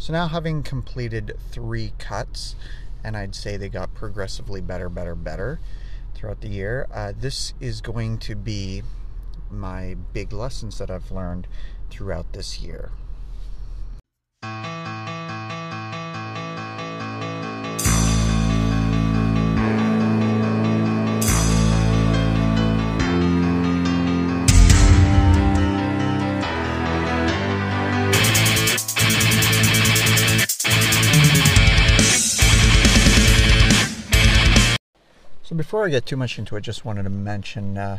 So now, having completed three cuts, and I'd say they got progressively better, better, better throughout the year, uh, this is going to be my big lessons that I've learned throughout this year. Before I get too much into it, just wanted to mention uh,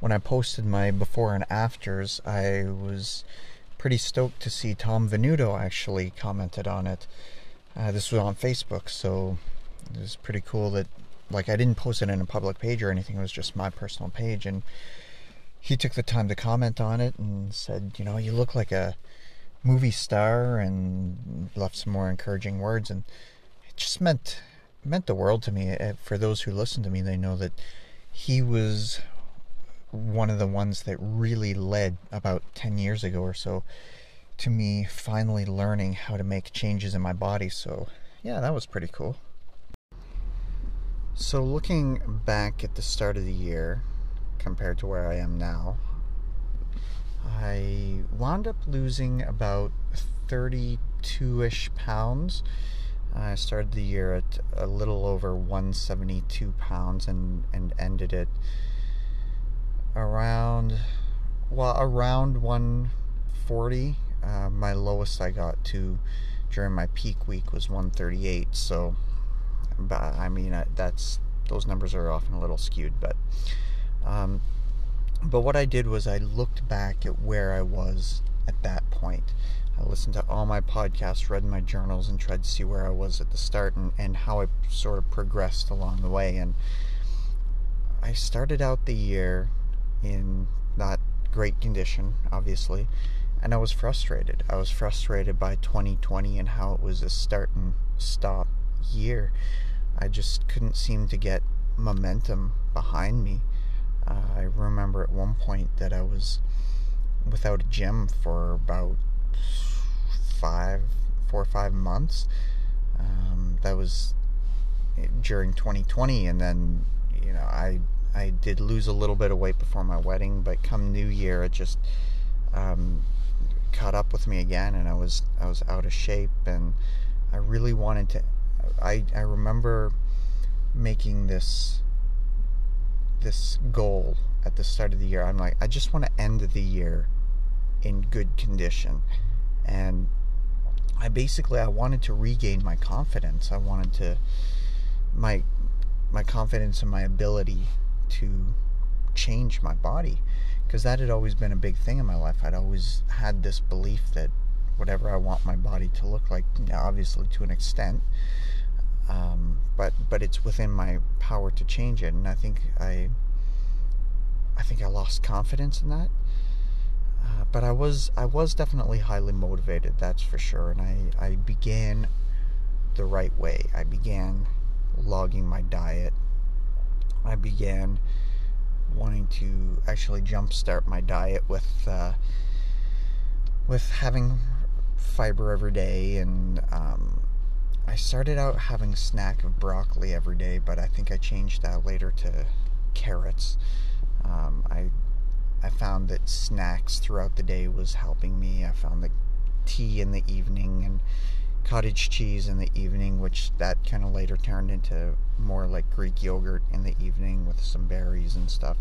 when I posted my before and afters, I was pretty stoked to see Tom Venuto actually commented on it. Uh, this was on Facebook, so it was pretty cool that, like, I didn't post it in a public page or anything. It was just my personal page, and he took the time to comment on it and said, you know, you look like a movie star, and left some more encouraging words, and it just meant meant the world to me. Uh, for those who listen to me, they know that he was one of the ones that really led about 10 years ago or so to me finally learning how to make changes in my body. So, yeah, that was pretty cool. So, looking back at the start of the year compared to where I am now, I wound up losing about 32 ish pounds I started the year at a little over 172 pounds and, and ended it around, well, around 140. Uh, my lowest I got to during my peak week was 138. So, but I mean, that's those numbers are often a little skewed, but. Um, but what I did was I looked back at where I was at that point I listened to all my podcasts, read my journals, and tried to see where I was at the start and, and how I sort of progressed along the way. And I started out the year in not great condition, obviously, and I was frustrated. I was frustrated by 2020 and how it was a start and stop year. I just couldn't seem to get momentum behind me. Uh, I remember at one point that I was without a gym for about five, four or five months. Um, that was during 2020, and then you know I I did lose a little bit of weight before my wedding, but come New Year, it just um, caught up with me again, and I was I was out of shape, and I really wanted to. I I remember making this this goal at the start of the year. I'm like, I just want to end the year in good condition, and I basically I wanted to regain my confidence. I wanted to my my confidence in my ability to change my body because that had always been a big thing in my life. I'd always had this belief that whatever I want my body to look like, obviously to an extent, um, but but it's within my power to change it. And I think I I think I lost confidence in that, uh, but I was I was definitely highly motivated, that's for sure. And I, I began the right way. I began logging my diet. I began wanting to actually jumpstart my diet with uh, with having fiber every day, and um, I started out having a snack of broccoli every day, but I think I changed that later to carrots. Um, I I found that snacks throughout the day was helping me. I found that tea in the evening and cottage cheese in the evening, which that kind of later turned into more like Greek yogurt in the evening with some berries and stuff.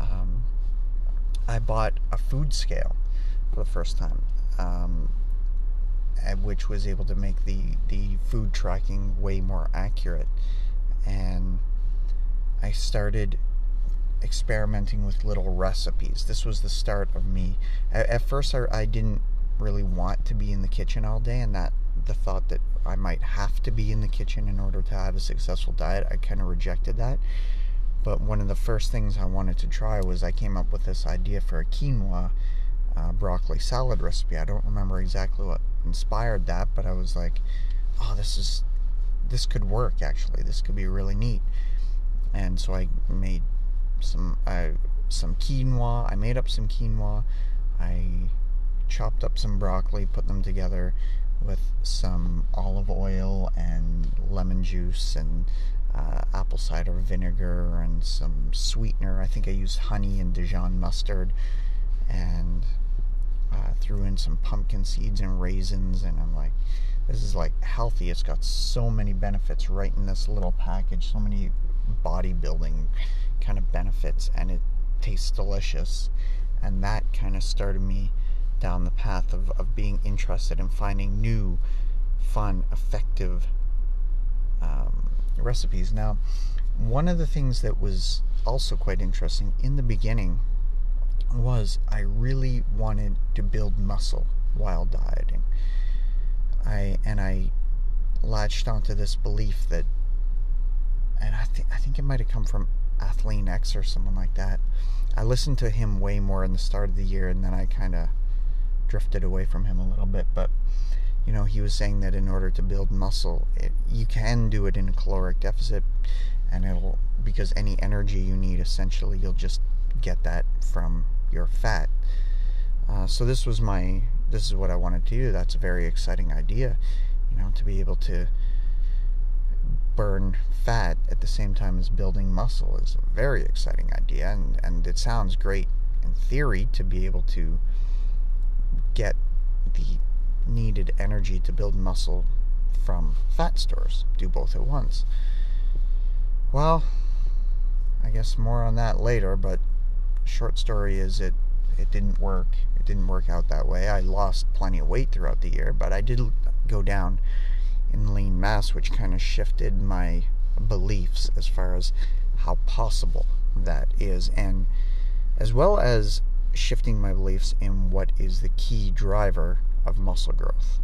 Um, I bought a food scale for the first time, um, which was able to make the, the food tracking way more accurate. And I started experimenting with little recipes. This was the start of me. At, at first, I, I, didn't really want to be in the kitchen all day, and that the thought that I might have to be in the kitchen in order to have a successful diet, I kind of rejected that. But one of the first things I wanted to try was I came up with this idea for a quinoa uh, broccoli salad recipe. I don't remember exactly what inspired that, but I was like, oh, this is this could work actually. This could be really neat. And so I made some uh, some quinoa. I made up some quinoa. I chopped up some broccoli, put them together with some olive oil and lemon juice and uh, apple cider vinegar and some sweetener. I think I used honey and Dijon mustard and uh, threw in some pumpkin seeds and raisins. And I'm like, this is like healthy. It's got so many benefits right in this little package, so many bodybuilding kind of benefits, and it tastes delicious. And that kind of started me down the path of, of being interested in finding new, fun, effective um, recipes. Now, one of the things that was also quite interesting in the beginning was I really wanted to build muscle while dieting. I and I latched onto this belief that, and I think I think it might have come from Athlean X or someone like that. I listened to him way more in the start of the year, and then I kind of drifted away from him a little bit. But you know, he was saying that in order to build muscle, it, you can do it in a caloric deficit, and it'll because any energy you need, essentially, you'll just get that from your fat. Uh, so this was my this is what I wanted to do. That's a very exciting idea, you know, to be able to burn fat at the same time as building muscle is a very exciting idea, and and it sounds great in theory to be able to get the needed energy to build muscle from fat stores. Do both at once. Well, I guess more on that later, but short story is it it didn't work. It didn't work out that way. I lost plenty of weight throughout the year, but I did go down lean mass, which kind of shifted my beliefs as far as how possible that is and as well as shifting my beliefs in what is the key driver of muscle growth.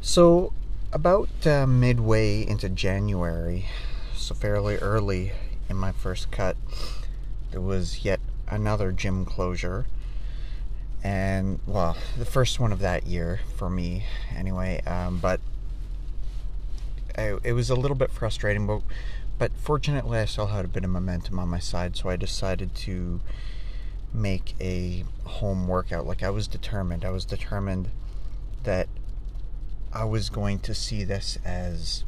So, about uh, midway into January, so fairly early in my first cut, there was yet another gym closure. And, well, the first one of that year for me, anyway. Um, but It was a little bit frustrating, but, but fortunately, I still had a bit of momentum on my side, so I decided to make a home workout. Like I was determined. I was determined that I was going to see this as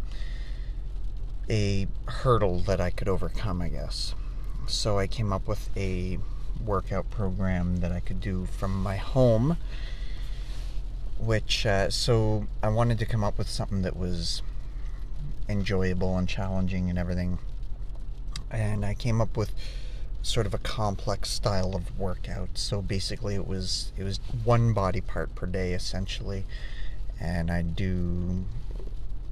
a hurdle that I could overcome, I guess. So I came up with a workout program that I could do from my home. Which, uh, so I wanted to come up with something that was enjoyable and challenging and everything. And I came up with sort of a complex style of workout. So basically, it was it was one body part per day essentially, and I do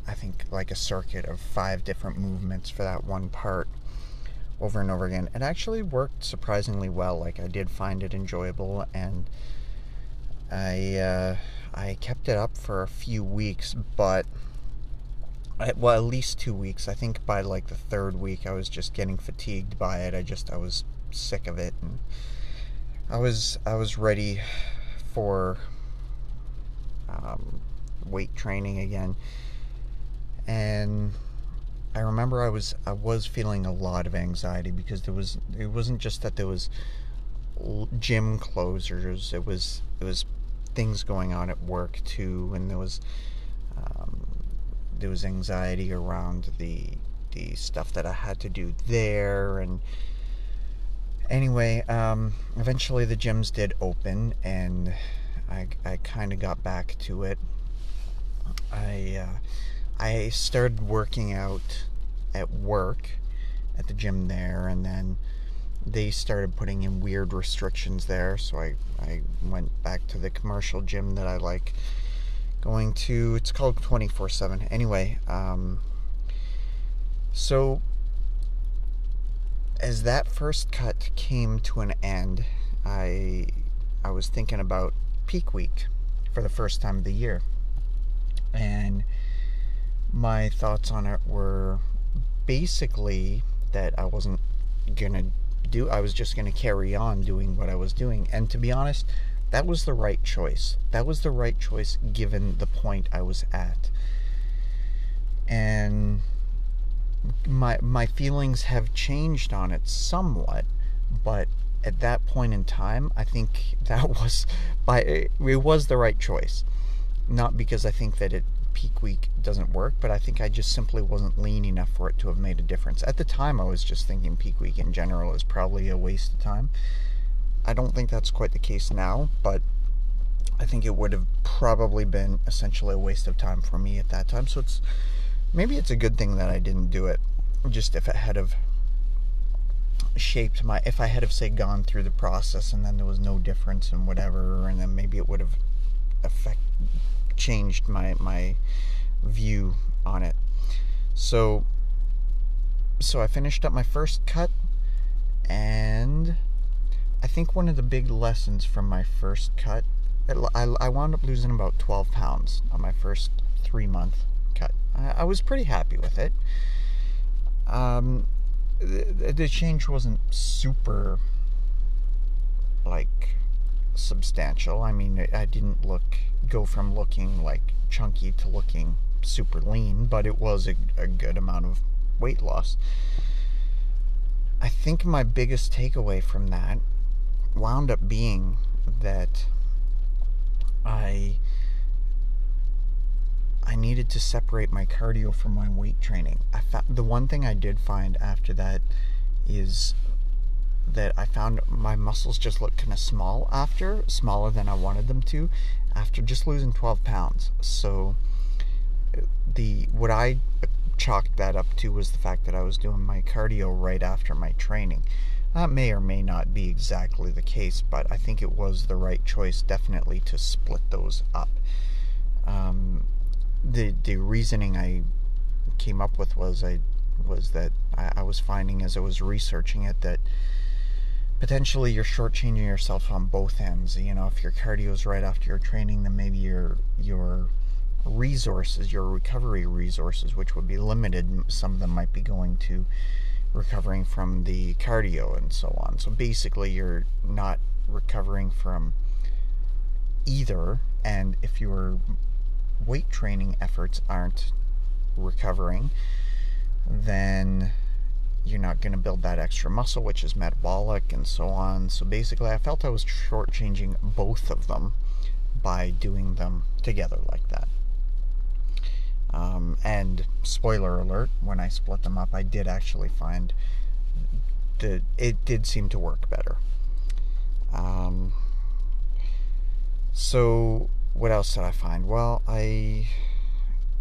I think like a circuit of five different movements for that one part over and over again. It actually worked surprisingly well. Like I did find it enjoyable, and I uh, I kept it up for a few weeks, but well at least two weeks. I think by like the third week i was just getting fatigued by it. I just i was sick of it and i was i was ready for um, weight training again. And i remember i was i was feeling a lot of anxiety because there was it wasn't just that there was gym closures. It was it was things going on at work too and there was um, there was anxiety around the the stuff that I had to do there and anyway um, eventually the gyms did open and I, I kind of got back to it. I uh, I started working out at work at the gym there and then they started putting in weird restrictions there. So I, I went back to the commercial gym that I like going to it's called 24/7 anyway um, so as that first cut came to an end I I was thinking about peak week for the first time of the year. And my thoughts on it were basically that I wasn't gonna do I was just gonna carry on doing what I was doing. And to be honest that was the right choice. That was the right choice given the point I was at. And my my feelings have changed on it somewhat, but at that point in time, I think that was by it was the right choice. Not because I think that it peak week doesn't work, but I think I just simply wasn't lean enough for it to have made a difference. At the time, I was just thinking peak week in general is probably a waste of time. I don't think that's quite the case now, but I think it would have probably been essentially a waste of time for me at that time. So it's maybe it's a good thing that I didn't do it. Just if it had have shaped my if I had have say gone through the process and then there was no difference and whatever and then maybe it would have affect changed my my view on it. So so I finished up my first cut and I think one of the big lessons from my first cut I, I wound up losing about 12 pounds on my first three month cut. I, I was pretty happy with it. Um, the, the change wasn't super like substantial. I mean, I didn't look go from looking like chunky to looking super lean, but it was a, a good amount of weight loss. I think my biggest takeaway from that wound up being that I I needed to separate my cardio from my weight training. I the one thing I did find after that is that I found my muscles just looked kind of small after, smaller than I wanted them to, after just losing 12 pounds. So the what I chalked that up to was the fact that I was doing my cardio right after my training. That may or may not be exactly the case, but I think it was the right choice, definitely, to split those up. Um, the the reasoning I came up with was I was that I, I was finding as I was researching it that potentially you're shortchanging yourself on both ends. You know, if your cardio is right after your training, then maybe your your resources, your recovery resources, which would be limited, some of them might be going to recovering from the cardio and so on. So basically, you're not recovering from either. And if your weight training efforts aren't recovering, then you're not going to build that extra muscle, which is metabolic and so on. So basically, I felt I was shortchanging both of them by doing them together like that. Um, and spoiler alert, when I split them up, I did actually find that it did seem to work better. Um, so what else did I find? Well, I,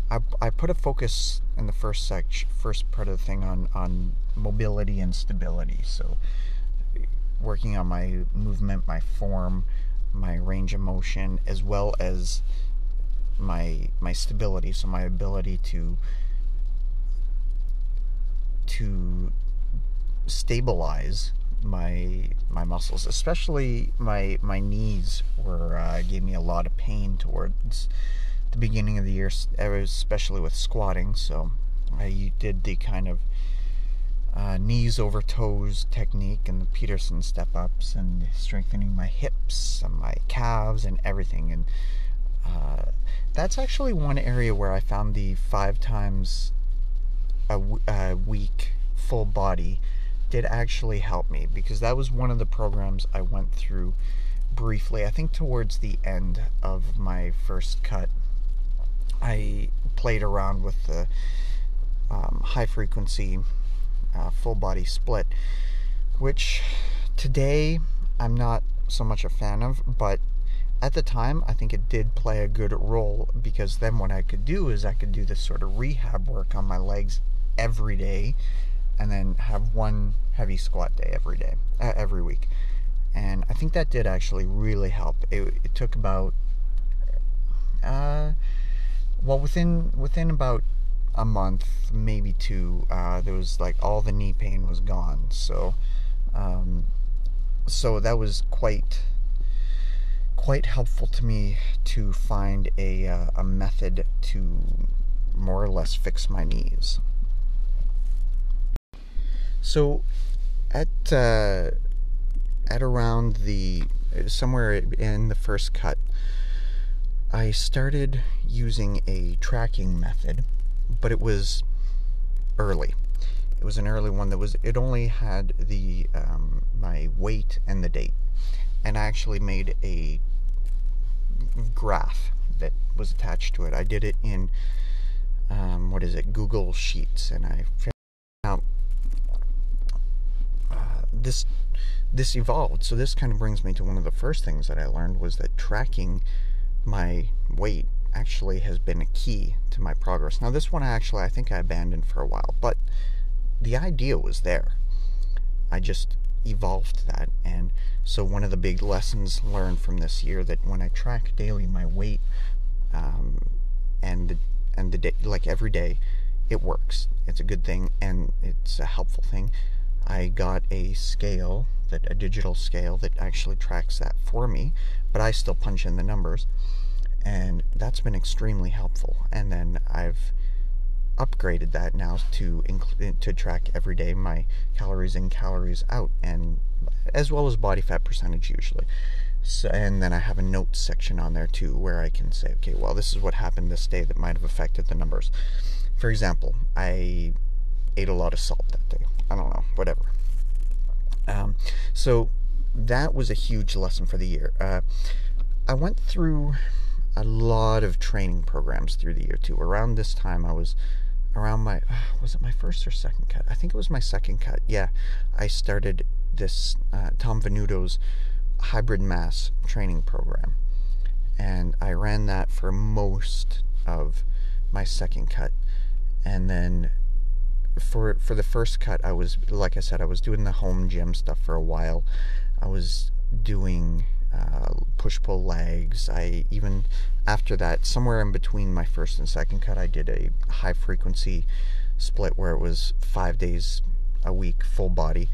I I put a focus in the first section, first part of the thing on on mobility and stability. So working on my movement, my form, my range of motion, as well as my my stability, so my ability to to stabilize my my muscles, especially my my knees, were uh, gave me a lot of pain towards the beginning of the year, especially with squatting. So I did the kind of uh, knees over toes technique and the Peterson step ups and strengthening my hips and my calves and everything and uh, that's actually one area where I found the five times a, w- a week full body did actually help me because that was one of the programs I went through briefly. I think towards the end of my first cut, I played around with the um, high frequency uh, full body split, which today I'm not so much a fan of, but at the time, I think it did play a good role because then what I could do is I could do this sort of rehab work on my legs every day and then have one heavy squat day every day, uh, every week. And I think that did actually really help. It, it took about, uh, well, within within about a month, maybe two, uh, there was like all the knee pain was gone. So, um, so that was quite quite helpful to me to find a, uh, a method to more or less fix my knees. So, at uh, at around the somewhere in the first cut, I started using a tracking method, but it was early. It was an early one that was. It only had the um, my weight and the date, and I actually made a graph that was attached to it. I did it in um, what is it, Google Sheets, and I found out uh, this this evolved. So this kind of brings me to one of the first things that I learned was that tracking my weight actually has been a key to my progress. Now this one I actually I think I abandoned for a while, but the idea was there. I just evolved that. And so one of the big lessons learned from this year that when I track daily my weight um, and the and the day like every day it works. It's a good thing and it's a helpful thing. I got a scale that a digital scale that actually tracks that for me but I still punch in the numbers. And that's been extremely helpful. And then I've upgraded that now to include to track every day my calories in calories out and as well as body fat percentage usually. So, and then I have a notes section on there too where I can say okay well this is what happened this day that might have affected the numbers. For example I ate a lot of salt that day. I don't know whatever. Um, so that was a huge lesson for the year. Uh, I went through a lot of training programs through the year too. Around this time I was around my was it my first or second cut? I think it was my second cut. Yeah, I started this uh, Tom Venuto's hybrid mass training program, and I ran that for most of my second cut, and then for for the first cut, I was like I said, I was doing the home gym stuff for a while. I was doing uh, push pull legs. I even after that, somewhere in between my first and second cut, I did a high frequency split where it was five days a week, full body.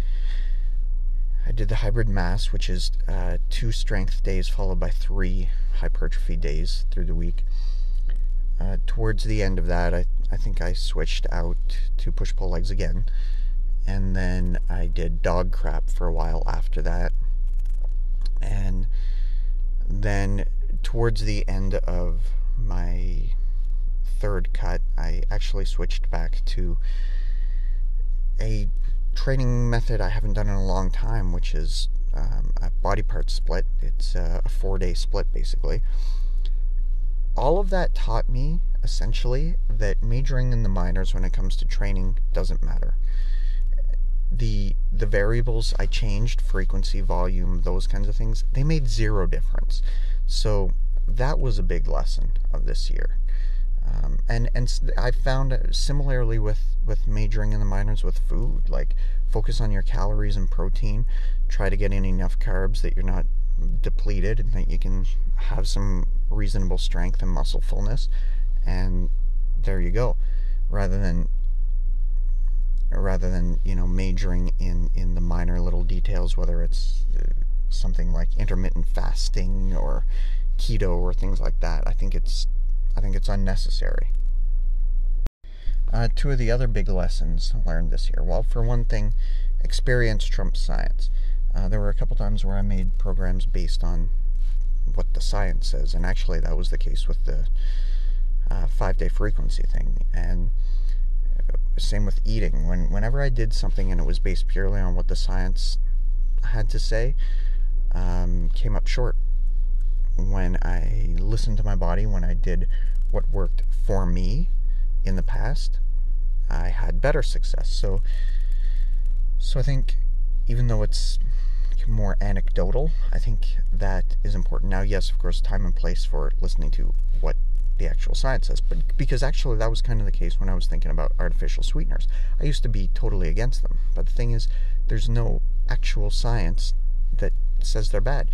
I did the hybrid mass, which is uh, two strength days followed by three hypertrophy days through the week. Uh, towards the end of that, I, I think I switched out to push pull legs again. And then I did DoggCrapp for a while after that and then towards the end of my third cut, I actually switched back to a training method I haven't done in a long time, which is um, a body part split. It's a, a four day split, basically. All of that taught me essentially that majoring in the minors when it comes to training doesn't matter the the variables I changed, frequency, volume, those kinds of things, they made zero difference. So that was a big lesson of this year. Um, and and I found similarly with with majoring in the minors with food, like focus on your calories and protein. Try to get in enough carbs that you're not depleted and that you can have some reasonable strength and muscle fullness. And there you go. Rather than rather than you know majoring in in the minor little details whether it's uh, something like intermittent fasting or keto or things like that i think it's i think it's unnecessary. Uh, two of the other big lessons learned this year. Well for one thing experience trumps science. Uh, there were a couple times where i made programs based on what the science says and actually that was the case with the uh, five day frequency thing. And same with eating. When whenever I did something and it was based purely on what the science had to say, um, came up short. When I listened to my body, when I did what worked for me in the past, I had better success. So, so I think even though it's more anecdotal, I think that is important. Now, yes, of course, time and place for listening to the actual science says, but because actually that was kind of the case when I was thinking about artificial sweeteners. I used to be totally against them, but the thing is, there's no actual science that says they're bad.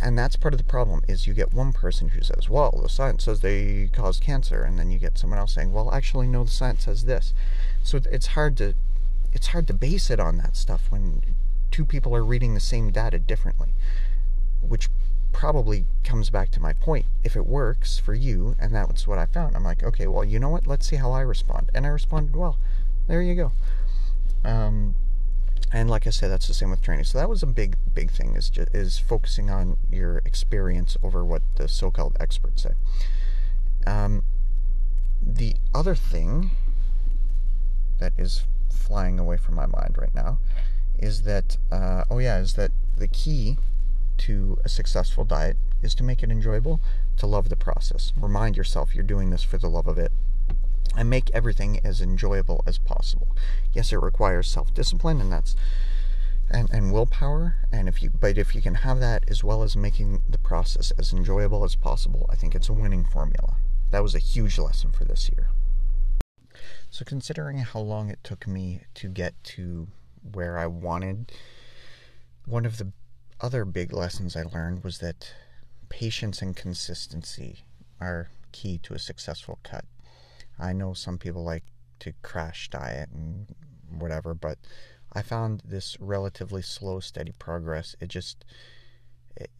And that's part of the problem is you get one person who says, "Well, the science says they cause cancer," and then you get someone else saying, "Well, actually, no, the science says this." So it's hard to it's hard to base it on that stuff when two people are reading the same data differently, which probably comes back to my point. If it works for you, and that's what I found, I'm like, okay, well, you know what? Let's see how I respond. And I responded well. There you go. Um, and like I said, that's the same with training. So that was a big, big thing is just, is focusing on your experience over what the so-called experts say. Um, the other thing that is flying away from my mind right now is that uh, oh yeah is that the key to a successful diet is to make it enjoyable to love the process. Remind yourself you're doing this for the love of it and make everything as enjoyable as possible. Yes it requires self-discipline and that's and, and willpower and if you but if you can have that as well as making the process as enjoyable as possible i think it's a winning formula. That was a huge lesson for this year. So considering how long it took me to get to where i wanted one of the other big lessons i learned was that patience and consistency are key to a successful cut i know some people like to crash diet and whatever but I found this relatively slow, steady progress. It just it,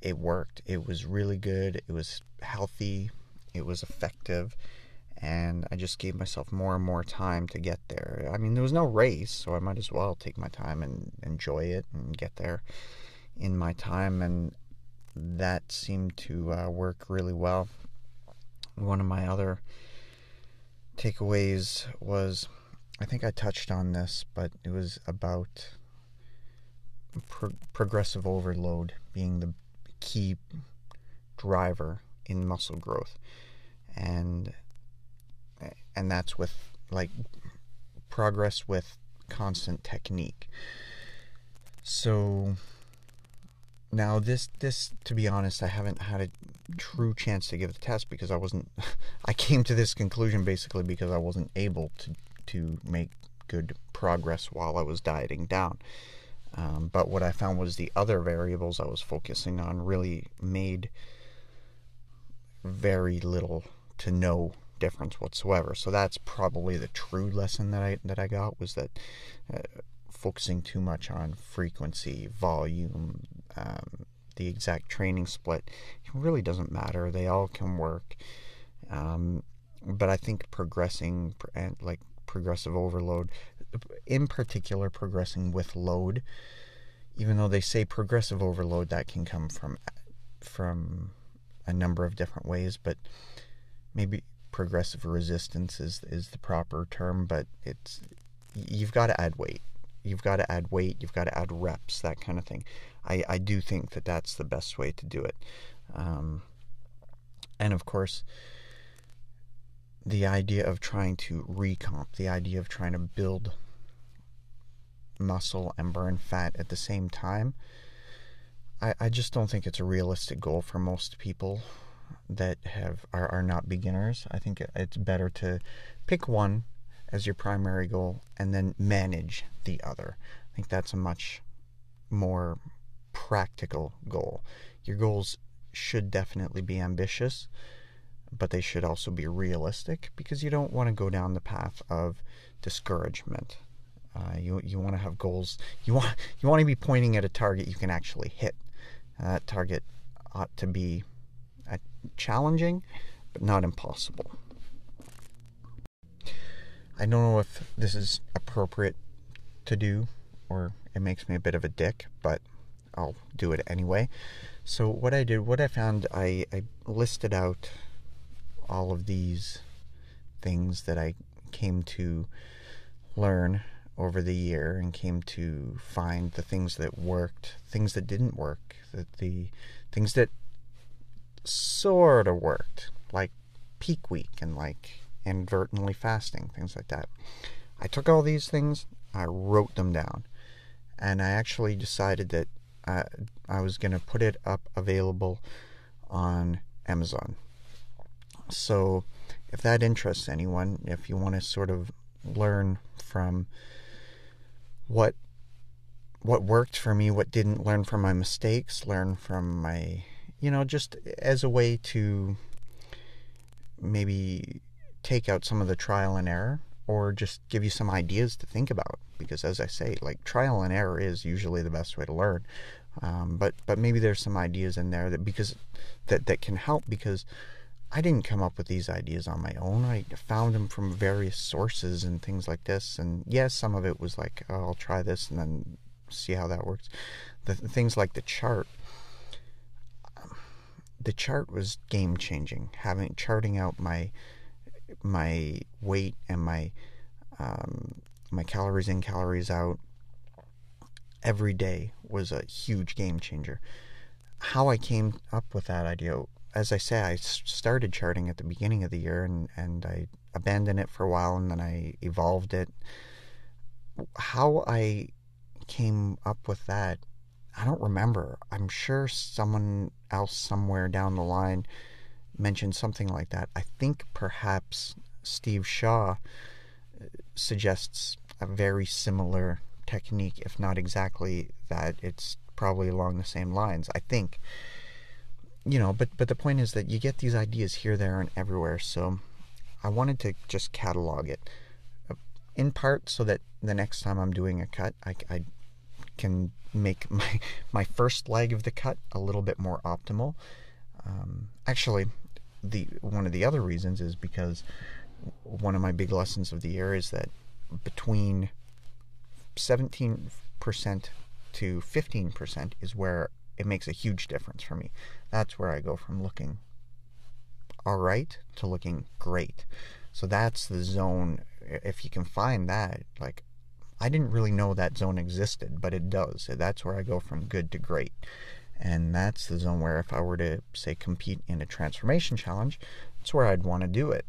it worked. It was really good. It was healthy. It was effective. And I just gave myself more and more time to get there. I mean, there was no race, so I might as well take my time and enjoy it and get there in my time. And that seemed to uh, work really well. One of my other takeaways was I think I touched on this, but it was about pro- progressive overload being the key driver in muscle growth, and and that's with like progress with constant technique. So now this this to be honest, I haven't had a true chance to give the test because I wasn't I came to this conclusion basically because I wasn't able to to make good progress while I was dieting down. Um, but what I found was the other variables I was focusing on really made very little to no difference whatsoever. So that's probably the true lesson that I that I got was that uh, focusing too much on frequency, volume, um, the exact training split, it really doesn't matter. They all can work. Um, but I think progressing and like progressive overload, in particular, progressing with load. Even though they say progressive overload, that can come from from a number of different ways, but maybe progressive resistance is is the proper term. But it's you've got to add weight. You've got to add weight. You've got to add reps. That kind of thing. I I do think that that's the best way to do it. Um, and of course, the idea of trying to recomp, the idea of trying to build muscle and burn fat at the same time, I, I just don't think it's a realistic goal for most people that have are, are not beginners. I think it's better to pick one as your primary goal and then manage the other. I think that's a much more practical goal. Your goals should definitely be ambitious, but they should also be realistic because you don't want to go down the path of discouragement. Uh, you you want to have goals. You want you want to be pointing at a target you can actually hit. Uh, that target ought to be uh, challenging, but not impossible. I don't know if this is appropriate to do, or it makes me a bit of a dick, but I'll do it anyway. So what I did, what I found, I, I listed out all of these things that I came to learn over the year and came to find the things that worked, things that didn't work, that the things that sort of worked, like peak week and like inadvertently fasting, things like that. I took all these things, I wrote them down, and I actually decided that uh, I was going to put it up available on Amazon. So, if that interests anyone, if you want to sort of learn from what what worked for me, what didn't, learn from my mistakes, learn from my, you know, just as a way to maybe take out some of the trial and error or just give you some ideas to think about because as i say like trial and error is usually the best way to learn um, but but maybe there's some ideas in there that because that that can help because I didn't come up with these ideas on my own. I found them from various sources and things like this. And yes, some of it was like, oh, I'll try this and then see how that works. The things like the chart, the chart was game changing. Having charting out my my weight and my um, my calories in, calories out every day was a huge game changer. How I came up with that idea, as I say, I started charting at the beginning of the year and, and I abandoned it for a while and then I evolved it. How I came up with that, I don't remember. I'm sure someone else somewhere down the line mentioned something like that. I think perhaps Steve Shaw uh, suggests a very similar technique, if not exactly that. It's probably along the same lines. I think. You know, but but the point is that you get these ideas here, there, and everywhere. So I wanted to just catalog it, uh, in part so that the next time I'm doing a cut, I, I can make my my first leg of the cut a little bit more optimal. Um, actually, the one of the other reasons is because one of my big lessons of the year is that between 17% to 15% is where it makes a huge difference for me. That's where I go from looking all right to looking great. So that's the zone. If you can find that, like, I didn't really know that zone existed, but it does. That's where I go from good to great. And that's the zone where if I were to, say, compete in a transformation challenge, that's where I'd want to do it.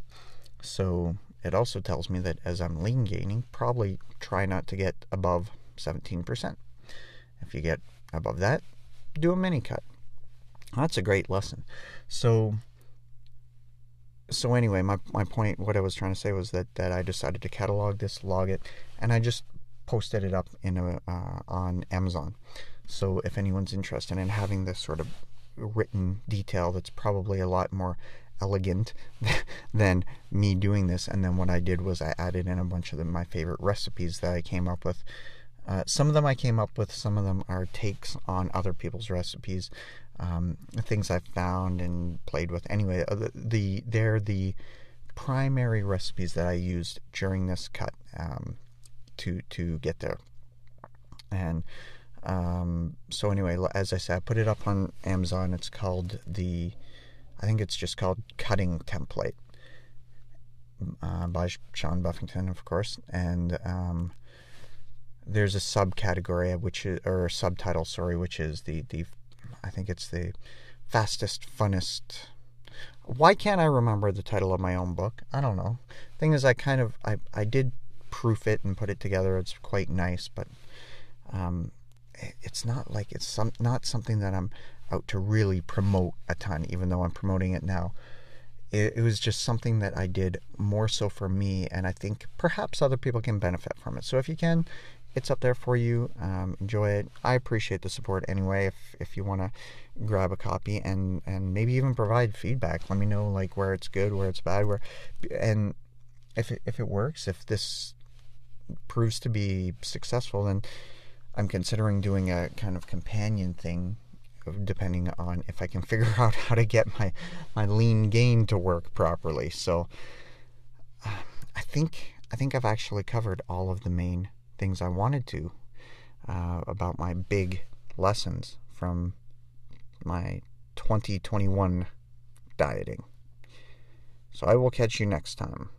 So it also tells me that as I'm lean gaining, probably try not to get above 17%. If you get above that, do a mini cut. That's a great lesson. So so anyway, my, my point, what I was trying to say was that, that I decided to catalog this, log it, and I just posted it up in a, uh, on Amazon. So if anyone's interested in having this sort of written detail that's probably a lot more elegant than me doing this. And then what I did was I added in a bunch of the, my favorite recipes that I came up with. Uh, some of them I came up with, some of them are takes on other people's recipes, um, things I've found and played with. Anyway, uh, the, the they're the primary recipes that I used during this cut um, to to get there. And um, so anyway, as I said, I put it up on Amazon. It's called the, I think it's just called Cutting Template uh, by Sean Buffington, of course. And um, there's a subcategory which is, or subtitle, sorry, which is the the, I think it's the fastest, funnest. Why can't I remember the title of my own book? I don't know. Thing is, I kind of I I did proof it and put it together. It's quite nice, but um, it's not like it's some not something that I'm out to really promote a ton, even though I'm promoting it now. It, it, was just something that I did more so for me, and I think perhaps other people can benefit from it. So if you can, it's up there for you. Um, enjoy it. I appreciate the support anyway. If if you want to grab a copy and and maybe even provide feedback, let me know like where it's good, where it's bad, where and if it, if it works, if this proves to be successful, then I'm considering doing a kind of companion thing depending on if I can figure out how to get my my lean gain to work properly. So uh, I think I think I've actually covered all of the main things I wanted to uh, about my big lessons from my 2021 dieting. So I will catch you next time.